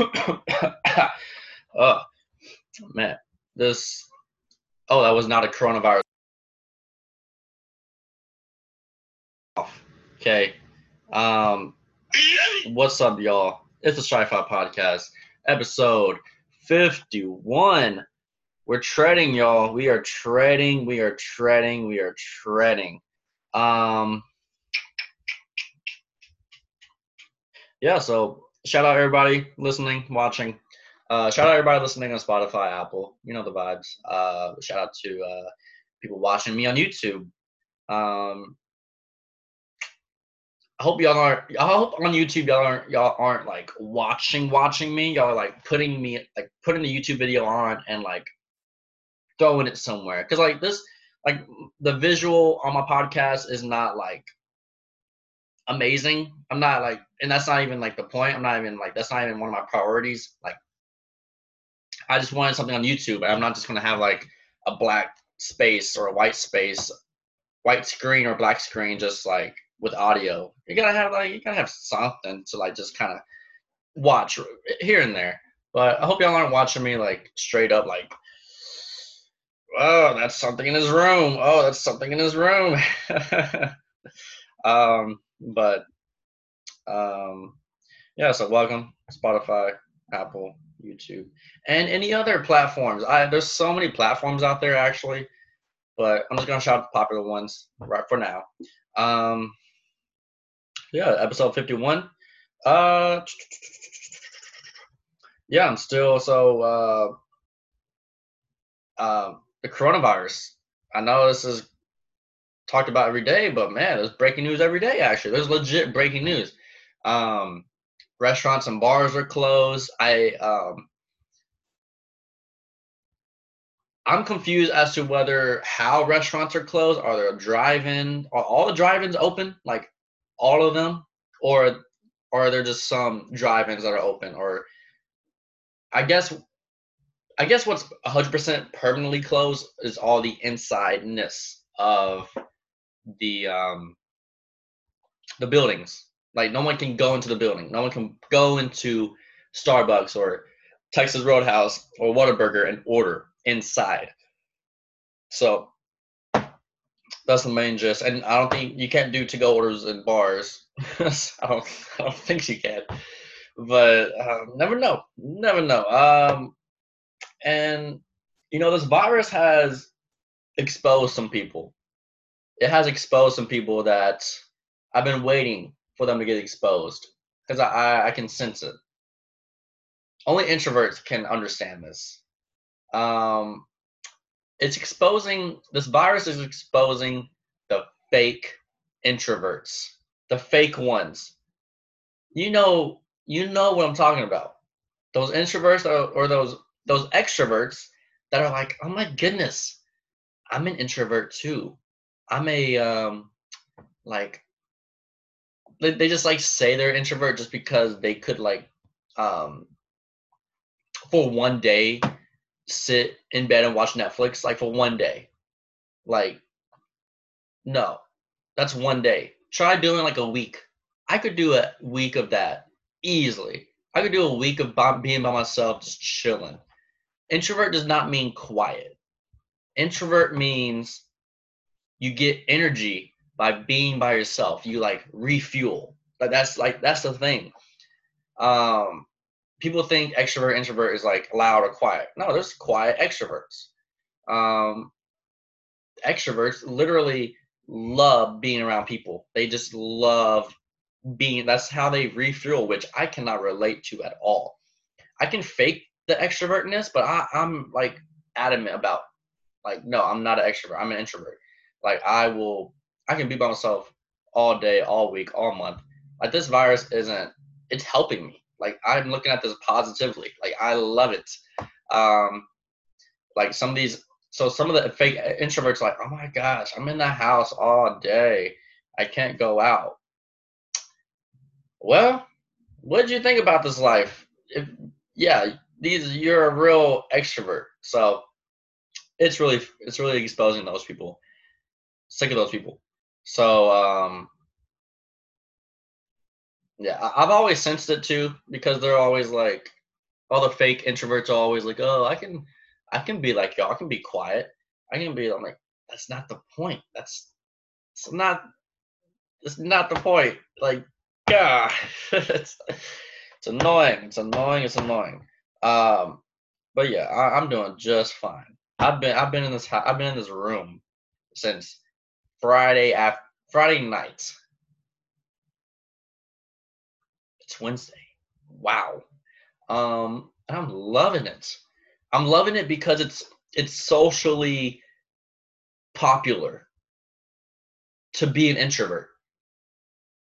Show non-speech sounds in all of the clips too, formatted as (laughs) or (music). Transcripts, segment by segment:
(coughs) oh man, this. Oh, that was not a coronavirus. Okay. Um, what's up, y'all? It's the Sci Fi Podcast, episode fifty-one. We're treading, y'all. We are treading. We are treading. We are treading. Um. Yeah. So shout out everybody listening, watching. Uh, shout out everybody listening on Spotify, Apple. You know the vibes. Uh, shout out to uh, people watching me on YouTube. Um, I hope y'all aren't. I hope on YouTube y'all aren't y'all aren't like watching watching me. Y'all are like putting me like putting the YouTube video on and like throwing it somewhere. Cause like this, like the visual on my podcast is not like amazing. I'm not like, and that's not even like the point. I'm not even like that's not even one of my priorities. Like, I just wanted something on YouTube. I'm not just gonna have like a black space or a white space, white screen or black screen, just like with audio. You gotta have like you gotta have something to like just kind of watch here and there. But I hope y'all aren't watching me like straight up like, oh, that's something in his room. Oh, that's something in his room. (laughs) um, but um, yeah, so welcome Spotify, Apple, YouTube, and any other platforms. I there's so many platforms out there actually, but I'm just gonna shout out the popular ones right for now. Um, yeah, episode 51. Uh, yeah, I'm still so uh, uh, the coronavirus. I know this is talked about every day, but man, there's breaking news every day. Actually, there's legit breaking news. Um, restaurants and bars are closed. I um, I'm confused as to whether how restaurants are closed. Are there drive-in? Are all the drive-ins open? Like all of them, or, are there just some drive-ins that are open? Or I guess I guess what's 100% permanently closed is all the insideness of the um the buildings. Like no one can go into the building. No one can go into Starbucks or Texas Roadhouse or Whataburger and order inside. So that's the main gist. And I don't think you can't do to-go orders in bars. (laughs) I don't. I don't think you can. But um, never know. Never know. Um, and you know, this virus has exposed some people it has exposed some people that I've been waiting for them to get exposed because I, I, I can sense it. Only introverts can understand this. Um, it's exposing this virus is exposing the fake introverts, the fake ones. You know, you know what I'm talking about. Those introverts or, or those those extroverts that are like, oh my goodness, I'm an introvert too. I'm a um like they, they just like say they're introvert just because they could like um for one day sit in bed and watch Netflix like for one day. Like no. That's one day. Try doing like a week. I could do a week of that easily. I could do a week of being by myself just chilling. Introvert does not mean quiet. Introvert means you get energy by being by yourself. You like refuel. Like that's like that's the thing. Um, people think extrovert introvert is like loud or quiet. No, there's quiet extroverts. Um, extroverts literally love being around people. They just love being. That's how they refuel, which I cannot relate to at all. I can fake the extrovertness, but I, I'm like adamant about like no, I'm not an extrovert. I'm an introvert. Like I will, I can be by myself all day, all week, all month. Like this virus isn't. It's helping me. Like I'm looking at this positively. Like I love it. Um, like some of these. So some of the fake introverts, like, oh my gosh, I'm in the house all day. I can't go out. Well, what did you think about this life? If yeah, these you're a real extrovert. So it's really it's really exposing those people sick of those people. So um, yeah, I've always sensed it too because they're always like all the fake introverts are always like, oh, I can, I can be like y'all. I can be quiet. I can be. I'm like, that's not the point. That's, it's not, it's not the point. Like, God, (laughs) it's, it's annoying. It's annoying. It's annoying. Um, but yeah, I, I'm doing just fine. I've been, I've been in this, I've been in this room since Friday after Friday night. It's Wednesday. Wow. Um, I'm loving it. I'm loving it because it's it's socially popular to be an introvert,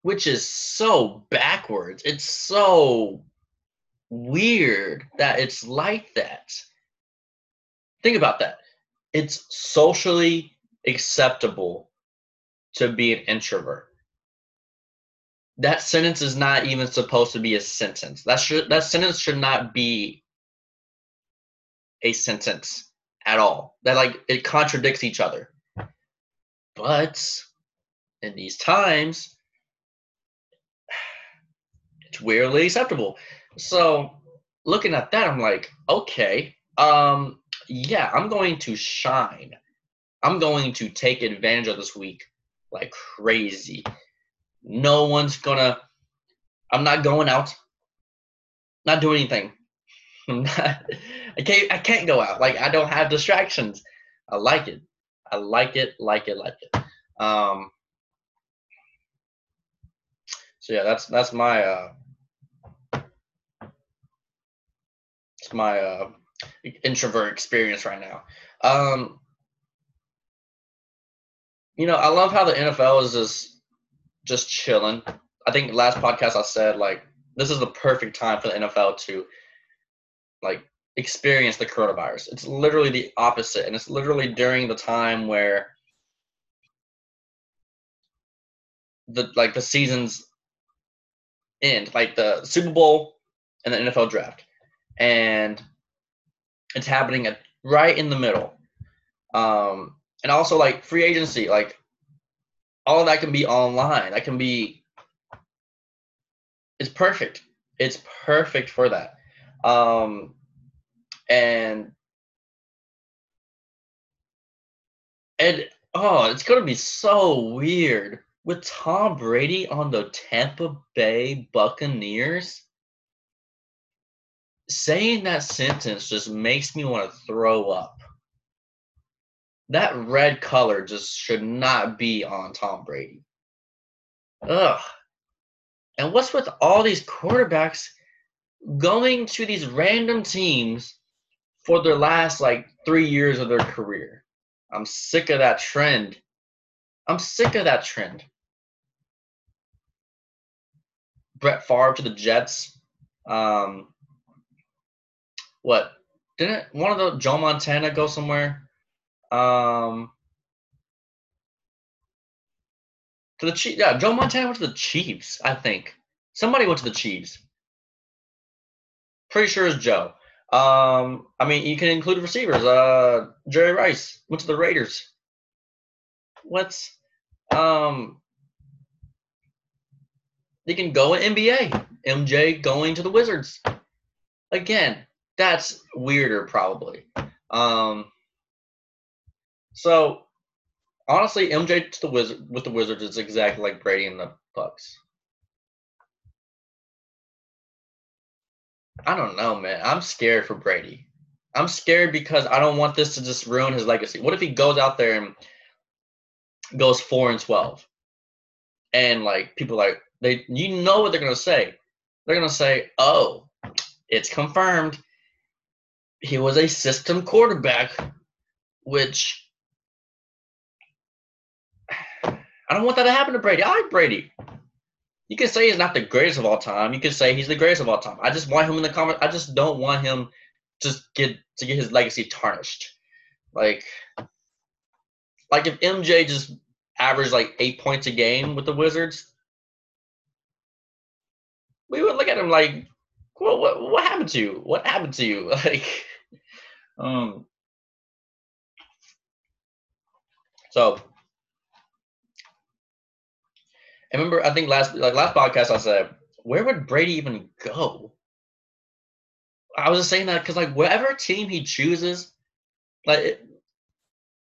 which is so backwards. It's so weird that it's like that. Think about that. It's socially acceptable to be an introvert. That sentence is not even supposed to be a sentence. That should that sentence should not be a sentence at all. That like it contradicts each other. But in these times, it's weirdly acceptable. So looking at that, I'm like, okay, um, yeah, I'm going to shine. I'm going to take advantage of this week like crazy. No one's gonna. I'm not going out. Not doing anything. (laughs) I can't. I can't go out. Like I don't have distractions. I like it. I like it. Like it. Like it. Um. So yeah, that's that's my uh. It's my uh introvert experience right now. Um you know, I love how the NFL is just just chilling. I think last podcast I said like this is the perfect time for the NFL to like experience the coronavirus. It's literally the opposite, and it's literally during the time where the like the seasons end, like the Super Bowl and the NFL draft, and it's happening at right in the middle. Um, and also like free agency, like all that can be online. That can be it's perfect. It's perfect for that. Um and and oh, it's gonna be so weird with Tom Brady on the Tampa Bay Buccaneers. Saying that sentence just makes me want to throw up that red color just should not be on Tom Brady. Ugh. And what's with all these quarterbacks going to these random teams for their last like three years of their career? I'm sick of that trend. I'm sick of that trend. Brett Favre to the Jets. Um, what? Didn't one of the Joe Montana go somewhere? Um, to the Chiefs. Yeah, Joe Montana went to the Chiefs. I think somebody went to the Chiefs. Pretty sure it's Joe. Um, I mean, you can include receivers. Uh, Jerry Rice went to the Raiders. What's um? They can go in NBA. MJ going to the Wizards. Again, that's weirder, probably. Um, so honestly, MJ to the Wizard with the Wizards is exactly like Brady and the Bucs. I don't know, man. I'm scared for Brady. I'm scared because I don't want this to just ruin his legacy. What if he goes out there and goes four and twelve, and like people like they, you know what they're gonna say? They're gonna say, "Oh, it's confirmed. He was a system quarterback," which I don't want that to happen to Brady. I like Brady. You can say he's not the greatest of all time. You can say he's the greatest of all time. I just want him in the comment. I just don't want him just get to get his legacy tarnished. Like, like if MJ just averaged like eight points a game with the Wizards, we would look at him like, "What? What, what happened to you? What happened to you?" (laughs) Like, um. So I remember, I think last like last podcast I said, where would Brady even go? I was just saying that because like whatever team he chooses, like it,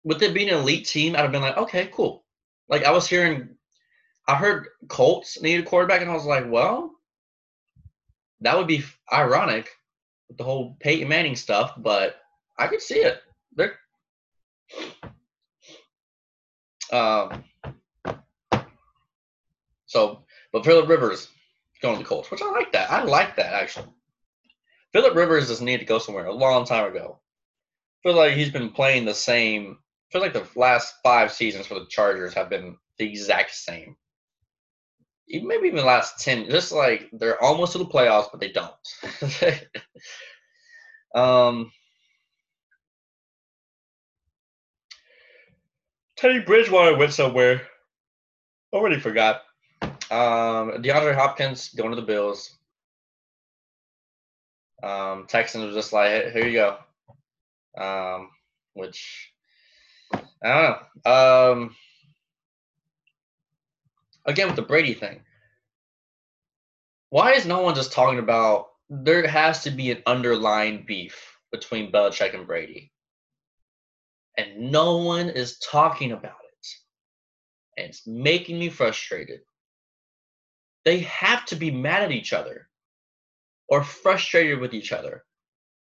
with it being an elite team, I'd have been like, okay, cool. Like I was hearing, I heard Colts needed a quarterback, and I was like, well, that would be ironic with the whole Peyton Manning stuff, but I could see it. They're um, so, but Philip Rivers going to the Colts, which I like that. I like that actually. Philip Rivers just needed to go somewhere a long time ago. I feel like he's been playing the same. I feel like the last five seasons for the Chargers have been the exact same. Maybe even the last ten. Just like they're almost to the playoffs, but they don't. (laughs) um, Teddy Bridgewater went somewhere. Already forgot. Um, DeAndre Hopkins going to the Bills. Um, Texans was just like, here you go. Um, which I don't know. Um, again with the Brady thing, why is no one just talking about? There has to be an underlying beef between Belichick and Brady, and no one is talking about it, and it's making me frustrated. They have to be mad at each other or frustrated with each other,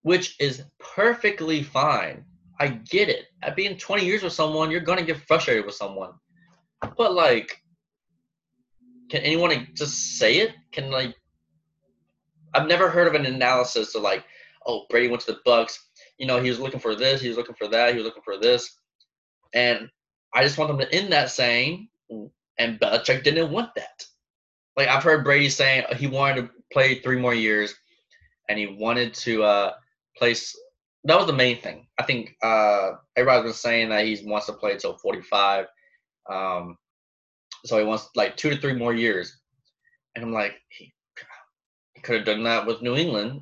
which is perfectly fine. I get it. At being 20 years with someone, you're gonna get frustrated with someone. But like, can anyone just say it? Can like, I've never heard of an analysis of like, oh, Brady went to the Bucs. You know, he was looking for this, he was looking for that, he was looking for this, and I just want them to end that saying, and Belichick didn't want that. Like I've heard Brady saying he wanted to play three more years, and he wanted to uh, place. That was the main thing. I think uh, everybody's been saying that he wants to play until 45. Um, so he wants like two to three more years. And I'm like, he, he could have done that with New England.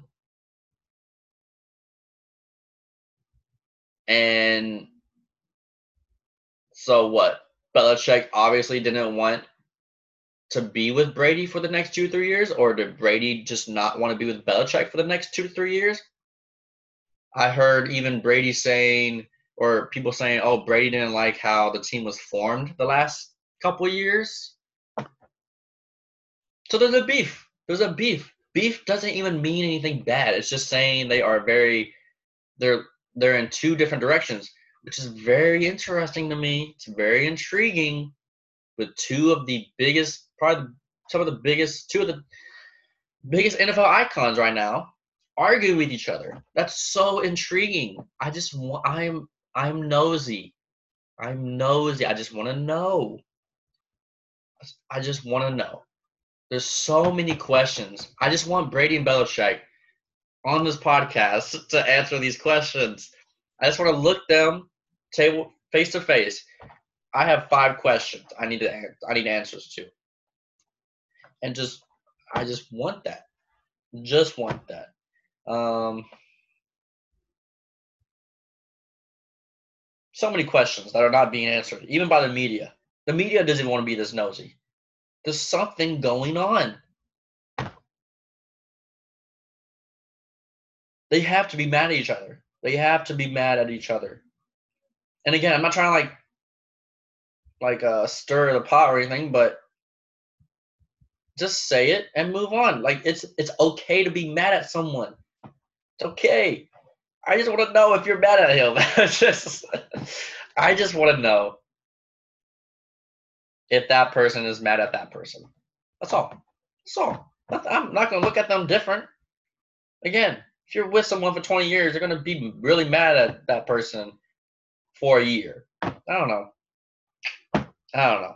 And so what? Belichick obviously didn't want to be with Brady for the next two or three years, or did Brady just not want to be with Belichick for the next two three years? I heard even Brady saying, or people saying, "Oh, Brady didn't like how the team was formed the last couple years." So there's a beef. There's a beef. Beef doesn't even mean anything bad. It's just saying they are very, they're they're in two different directions, which is very interesting to me. It's very intriguing with two of the biggest probably some of the biggest, two of the biggest NFL icons right now arguing with each other. That's so intriguing. I just I'm, I'm nosy. I'm nosy. I just want to know. I just want to know. There's so many questions. I just want Brady and Belichick on this podcast (laughs) to answer these questions. I just want to look them table face to face. I have five questions. I need to I need answers to and just I just want that. Just want that. Um, so many questions that are not being answered, even by the media. The media doesn't want to be this nosy. There's something going on. They have to be mad at each other. They have to be mad at each other. And again, I'm not trying to like like uh stir the pot or anything, but just say it and move on. Like it's it's okay to be mad at someone. It's okay. I just want to know if you're mad at him. (laughs) just I just want to know if that person is mad at that person. That's all. That's all. I'm not gonna look at them different. Again, if you're with someone for 20 years, you're gonna be really mad at that person for a year. I don't know. I don't know.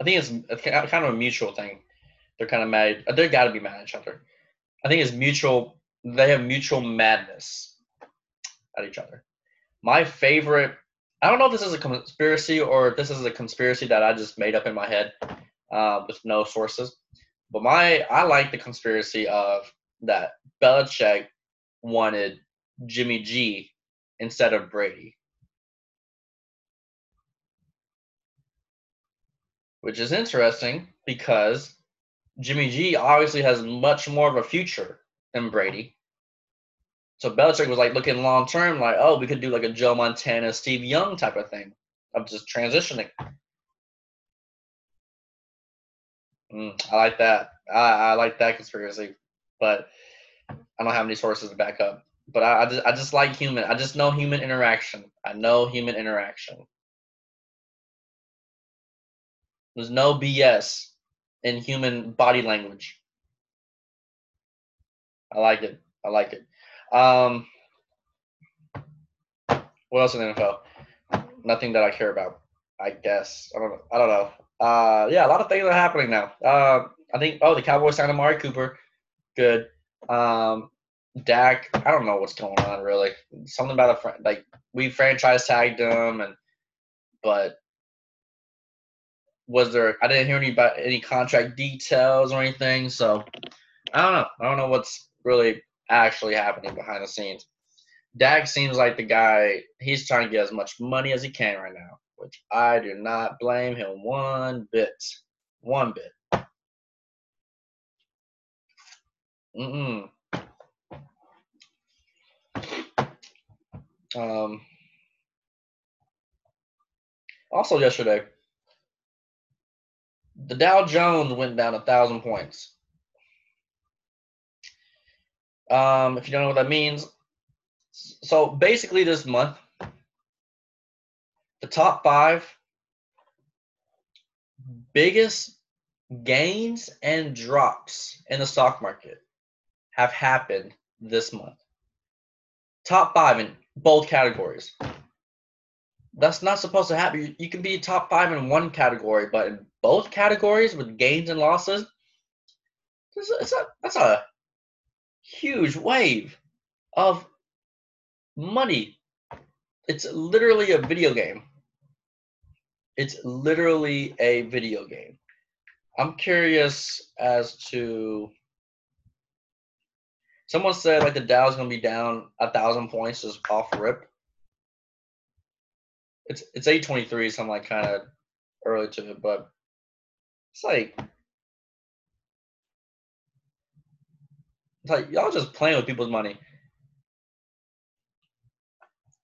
I think it's kind of a mutual thing. They're kind of mad. They got to be mad at each other. I think it's mutual. They have mutual madness at each other. My favorite. I don't know if this is a conspiracy or if this is a conspiracy that I just made up in my head uh, with no sources. But my I like the conspiracy of that Belichick wanted Jimmy G instead of Brady. Which is interesting because Jimmy G obviously has much more of a future than Brady. So Belichick was like looking long term, like, oh, we could do like a Joe Montana, Steve Young type of thing of just transitioning. Mm, I like that. I, I like that conspiracy, but I don't have any sources to back up. But I, I just I just like human. I just know human interaction. I know human interaction. There's no BS in human body language. I like it. I like it. Um, what else in the NFL? Nothing that I care about. I guess I don't know. I don't know. Uh, yeah, a lot of things are happening now. Uh, I think. Oh, the Cowboys signed Amari Cooper. Good. Um, Dak. I don't know what's going on really. Something about a friend. Like we franchise tagged him, and but was there? I didn't hear any about any contract details or anything. So I don't know. I don't know what's really actually happening behind the scenes. Dak seems like the guy. He's trying to get as much money as he can right now which I do not blame him one bit. One bit. Mm-mm. Um, also yesterday, the Dow Jones went down a thousand points. Um, if you don't know what that means, so basically this month, the top five biggest gains and drops in the stock market have happened this month. Top five in both categories. That's not supposed to happen. You, can be top five in one category, but in both categories with gains and losses, it's a, that's a huge wave of money. It's literally a video game. It's literally a video game. I'm curious as to. Someone said like the Dow's gonna be down a thousand points just off rip. It's it's eight twenty three, so I'm like kind of early to it, but it's like it's like y'all just playing with people's money.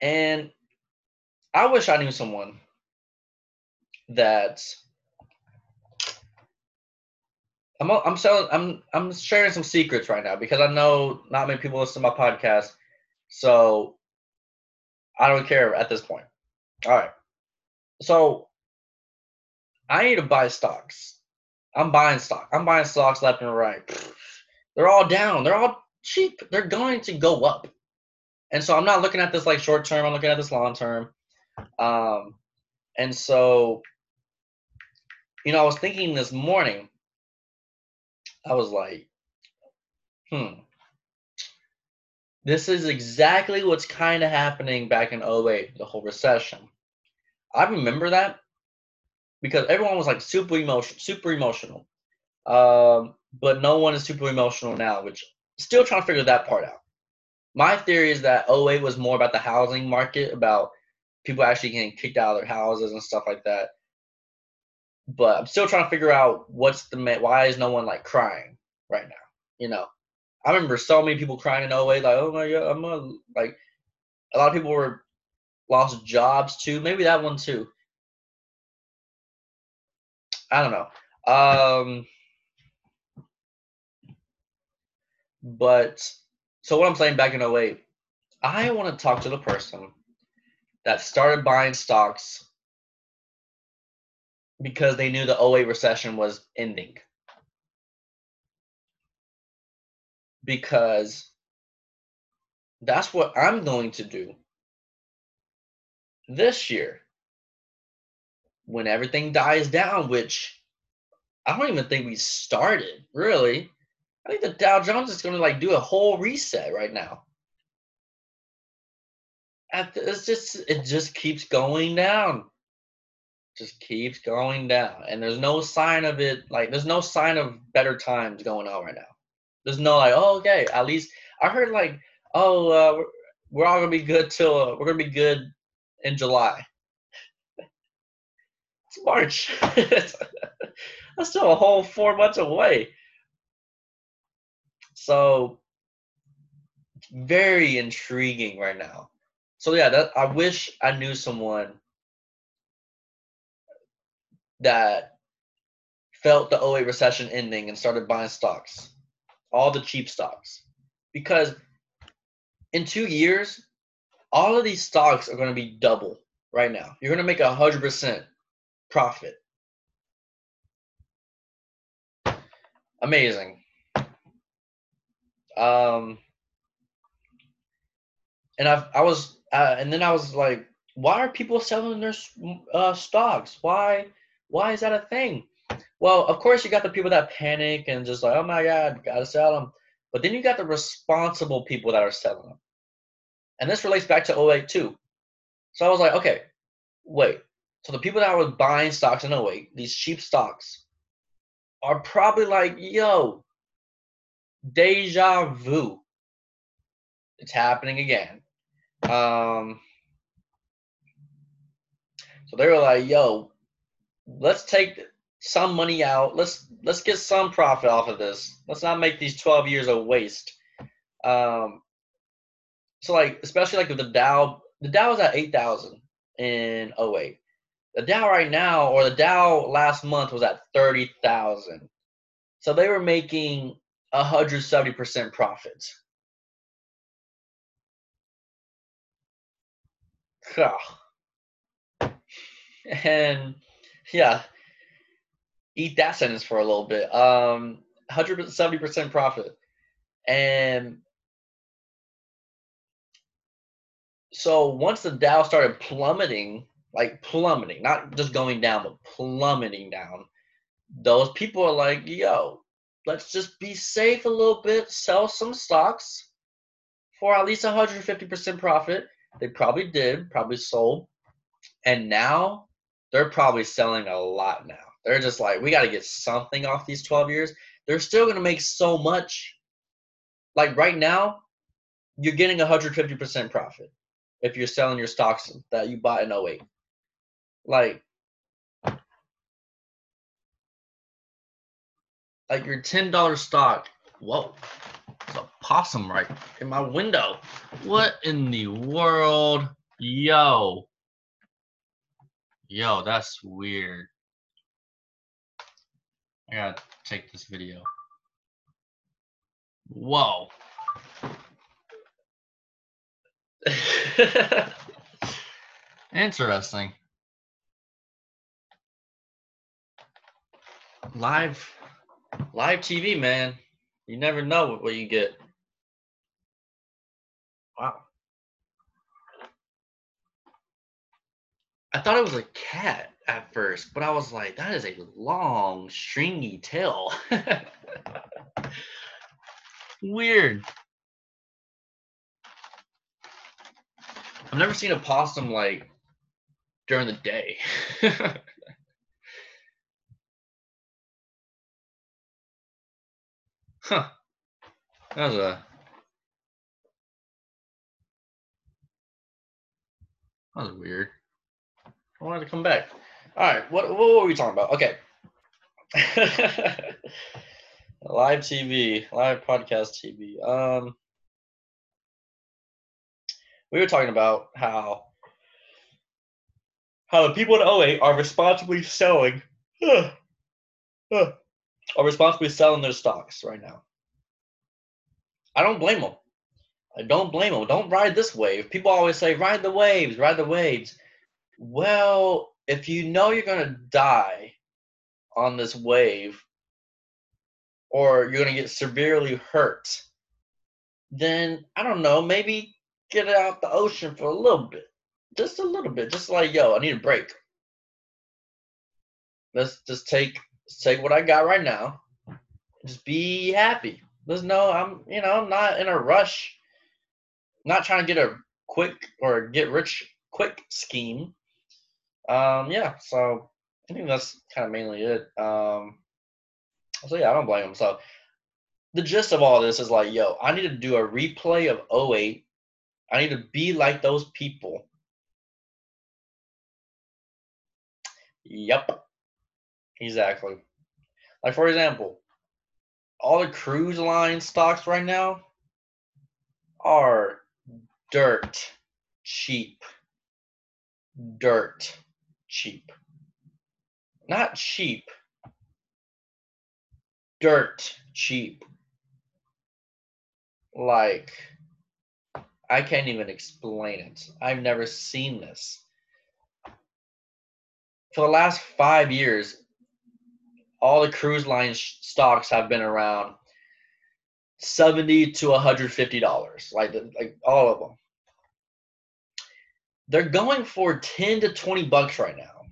And I wish I knew someone that I'm I'm selling I'm I'm sharing some secrets right now because I know not many people listen to my podcast, so I don't care at this point. All right, so I need to buy stocks. I'm buying stock. I'm buying stocks left and right. They're all down. They're all cheap. They're going to go up, and so I'm not looking at this like short term. I'm looking at this long term. Um, and so you know, I was thinking this morning, I was like, hmm, this is exactly what's kind of happening back in 08, the whole recession. I remember that because everyone was like super emotional, super emotional. Um, but no one is super emotional now, which still trying to figure that part out. My theory is that 08 was more about the housing market, about people actually getting kicked out of their houses and stuff like that but I'm still trying to figure out what's the why is no one like crying right now? You know, I remember so many people crying in 08, like, oh my god, I'm gonna like a lot of people were lost jobs too. Maybe that one too. I don't know. Um, but so what I'm saying back in 08, I want to talk to the person that started buying stocks because they knew the 08 recession was ending. Because that's what I'm going to do this year when everything dies down, which I don't even think we started really. I think the Dow Jones is going to like do a whole reset right now. It's just it just keeps going down just keeps going down and there's no sign of it like there's no sign of better times going on right now there's no like oh okay at least i heard like oh uh, we're, we're all gonna be good till uh, we're gonna be good in july. (laughs) It's march. (laughs) That's still a whole four months away. So very intriguing right now. So yeah, that I wish I knew someone that felt the 08 recession ending and started buying stocks, all the cheap stocks. Because in two years, all of these stocks are going to be double right now. You're going to make a hundred percent profit. Amazing. Um, and I I was uh, and then I was like, why are people selling their uh, stocks? Why why is that a thing? Well, of course you got the people that panic and just like, oh my god, gotta sell them. But then you got the responsible people that are selling them. And this relates back to 08 too. So I was like, okay, wait. So the people that were buying stocks in 08, these cheap stocks, are probably like, yo, deja vu. It's happening again. Um, so they were like, yo, let's take some money out. Let's let's get some profit off of this. Let's not make these 12 years a waste. Um, so like especially like with the Dow, the Dow was at 8,000 in 08. The Dow right now, or the Dow last month was at 30,000. So they were making 170% profits. And yeah, eat that sentence for a little bit. Um, 170% profit. And so once the Dow started plummeting, like plummeting, not just going down, but plummeting down, those people are like, yo, let's just be safe a little bit, sell some stocks for at least 150% profit. They probably did, probably sold. And now they're probably selling a lot now. They're just like, we got to get something off these 12 years. They're still going to make so much. Like right now, you're getting 150% profit if you're selling your stocks that you bought in 08. Like, like your $10 stock. Whoa, it's a possum right in my window. What in the world? Yo. Yo, that's weird. I gotta take this video. Whoa. (laughs) Interesting. Live live TV, man. You never know what you get. Wow. I thought it was a cat at first, but I was like, that is a long, stringy tail. (laughs) Weird. I've never seen a possum like during the day. (laughs) huh. That was a that was weird. I wanted to come back. All right, what what were we talking about? Okay. (laughs) live TV, live podcast TV. Um, we were talking about how how the people in 08 are responsibly selling uh, are responsibly selling their stocks right now. I don't blame them. I don't blame them. Don't ride this wave. People always say, ride the waves, ride the waves. Well, if you know you're going to die on this wave or you're going to get severely hurt, then I don't know, maybe get out the ocean for a little bit. Just a little bit. Just like, yo, I need a break. Let's just take take what I got right now. Just be happy. There's no, I'm, you know, I'm not in a rush. I'm not trying to get a quick or get rich quick scheme. Um, yeah, so I think that's kind of mainly it. Um, so yeah, I don't blame him. So the gist of all this is like, yo, I need to do a replay of 08. I need to be like those people. Yep. Exactly. Like for example, all the cruise line stocks right now are dirt cheap. Dirt cheap. Not cheap. Dirt cheap. Like, I can't even explain it. I've never seen this. For the last five years, all the cruise line stocks have been around 70 to 150 dollars like like all of them they're going for 10 to 20 bucks right now.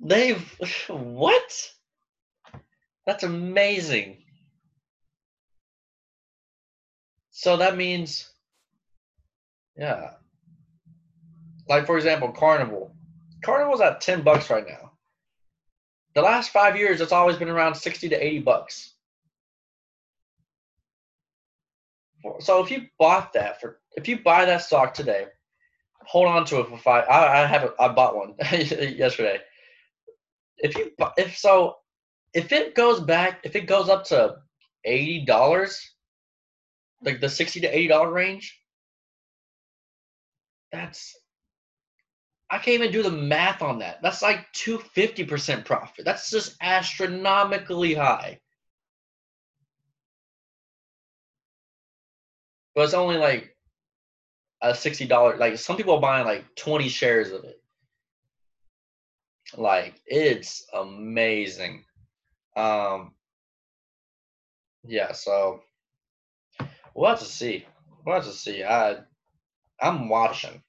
They've (laughs) what? That's amazing. So that means yeah. Like for example carnival. Carnival's at 10 bucks right now. The last five years, it's always been around 60 to 80 bucks. So if you bought that for, if you buy that stock today, hold on to it for five. I, I have, a, I bought one (laughs) yesterday. If you, if so, if it goes back, if it goes up to eighty dollars, like the sixty to eighty dollar range, that's I can't even do the math on that. That's like 250% profit. That's just astronomically high. But it's only like a $60, like some people are buying like 20 shares of it. Like it's amazing. Um yeah, so we'll have to see. We'll have to see. I I'm watching.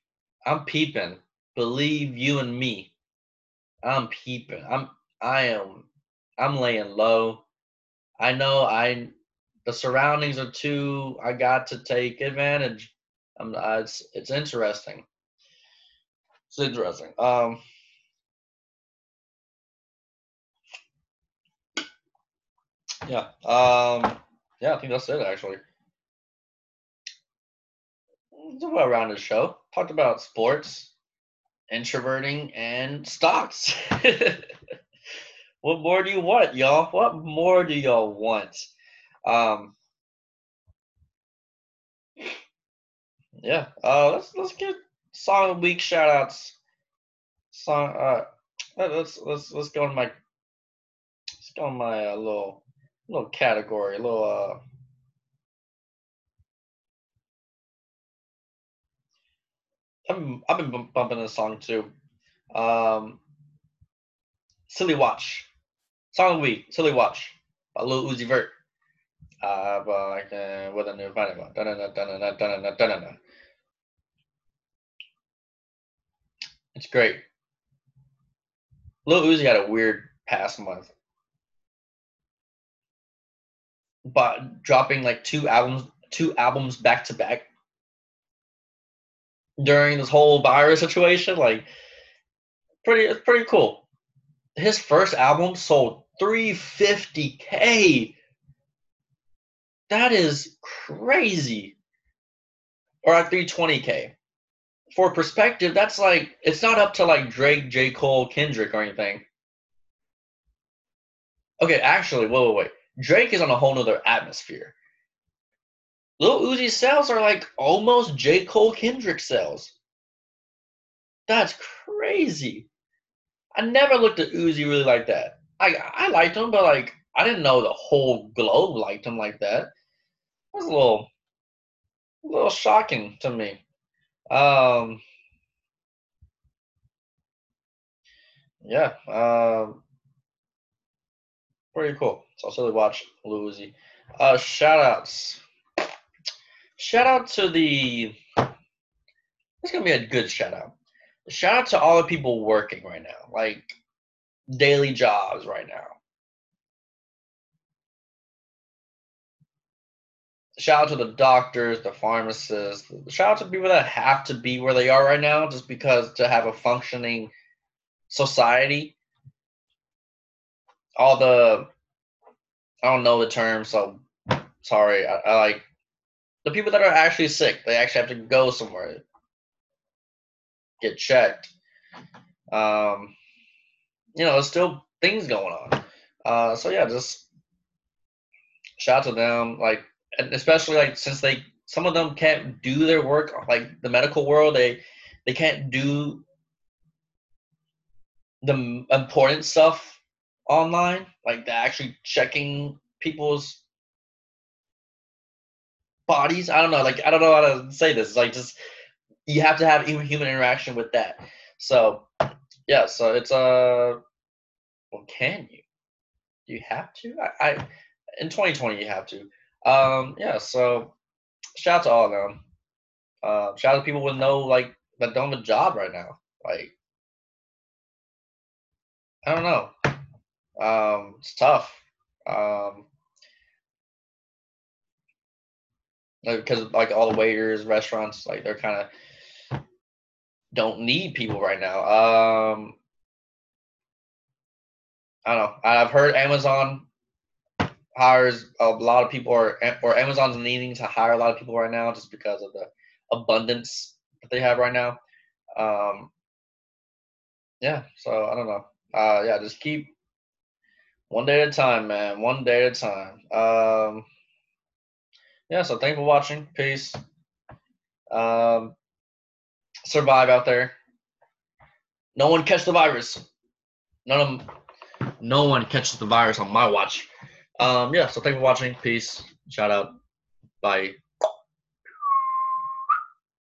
I'm peeping believe you and me. I'm peeping. I'm I am I'm laying low. I know I the surroundings are too I got to take advantage. Uh, it's it's interesting. It's interesting. Um Yeah. Um yeah, I think that's it actually. It's A well-rounded show. Talked about sports, introverting, and stocks. (laughs) what more do you want, y'all? What more do y'all want? Um, yeah, uh, let's let's get song of the week shout outs. Song, uh, let's let's let's go in my let's go in my uh, little little category, little uh I'm, I've been bumping this song too. Um, Silly Watch. Song of the week, Silly Watch by Lil Uzi Vert. Uh, with It's great. Lil Uzi had a weird past month. But dropping like two albums, two albums back to back during this whole virus situation. Like, pretty, it's pretty cool. His first album sold 350k. That is crazy. Or at 320k. For perspective, that's like it's not up to like Drake, J. Cole, Kendrick, or anything. Okay, actually, wait, wait, wait. Drake is on a whole nother atmosphere. Lil Uzi sales are like almost J. Cole Kendrick sales. That's crazy. I never looked at Uzi really like that. I I liked him, but like I didn't know the whole globe liked him like that. Was a little a little shocking to me. Um yeah, um pretty cool. So I'll still watch Uzi. Uh shout outs shout out to the. It's gonna be a good shout out. Shout out to all the people working right now, like daily jobs right now. Shout out to the doctors, the pharmacists. Shout out to people that have to be where they are right now just because to have a functioning society. All the I don't know the term, so sorry. I, I like the people that are actually sick, they actually have to go somewhere, get checked. Um, you know, there's still things going on. Uh, so yeah, just shout out to them. Like and especially like since they some of them can't do their work like the medical world they they can't do the important stuff online like the actually checking people's bodies. I don't know like i don't know how to say this it's like just you have to have human interaction with that. So yeah so it's uh well can you? You have to? I, I in 2020 you have to um yeah so shout out to all of them. Uh, shout out to people with no like that don't have a job right now like i don't know. Um it's tough. Um because like all the waiters restaurants like they're kind of don't need people right now. Um i don't know. I've heard amazon hires a lot of people, or or Amazon's needing to hire a lot of people right now just because of the abundance that they have right now. Um, yeah, so I don't know. Uh, yeah, just keep one day at a time, man. One day at a time. Um, yeah, so thanks for watching. Peace. Um, survive out there. No one catch the virus. None of them, no one catches the virus on my watch. Um, yeah, so thanks for watching. Peace. Shout out. Bye.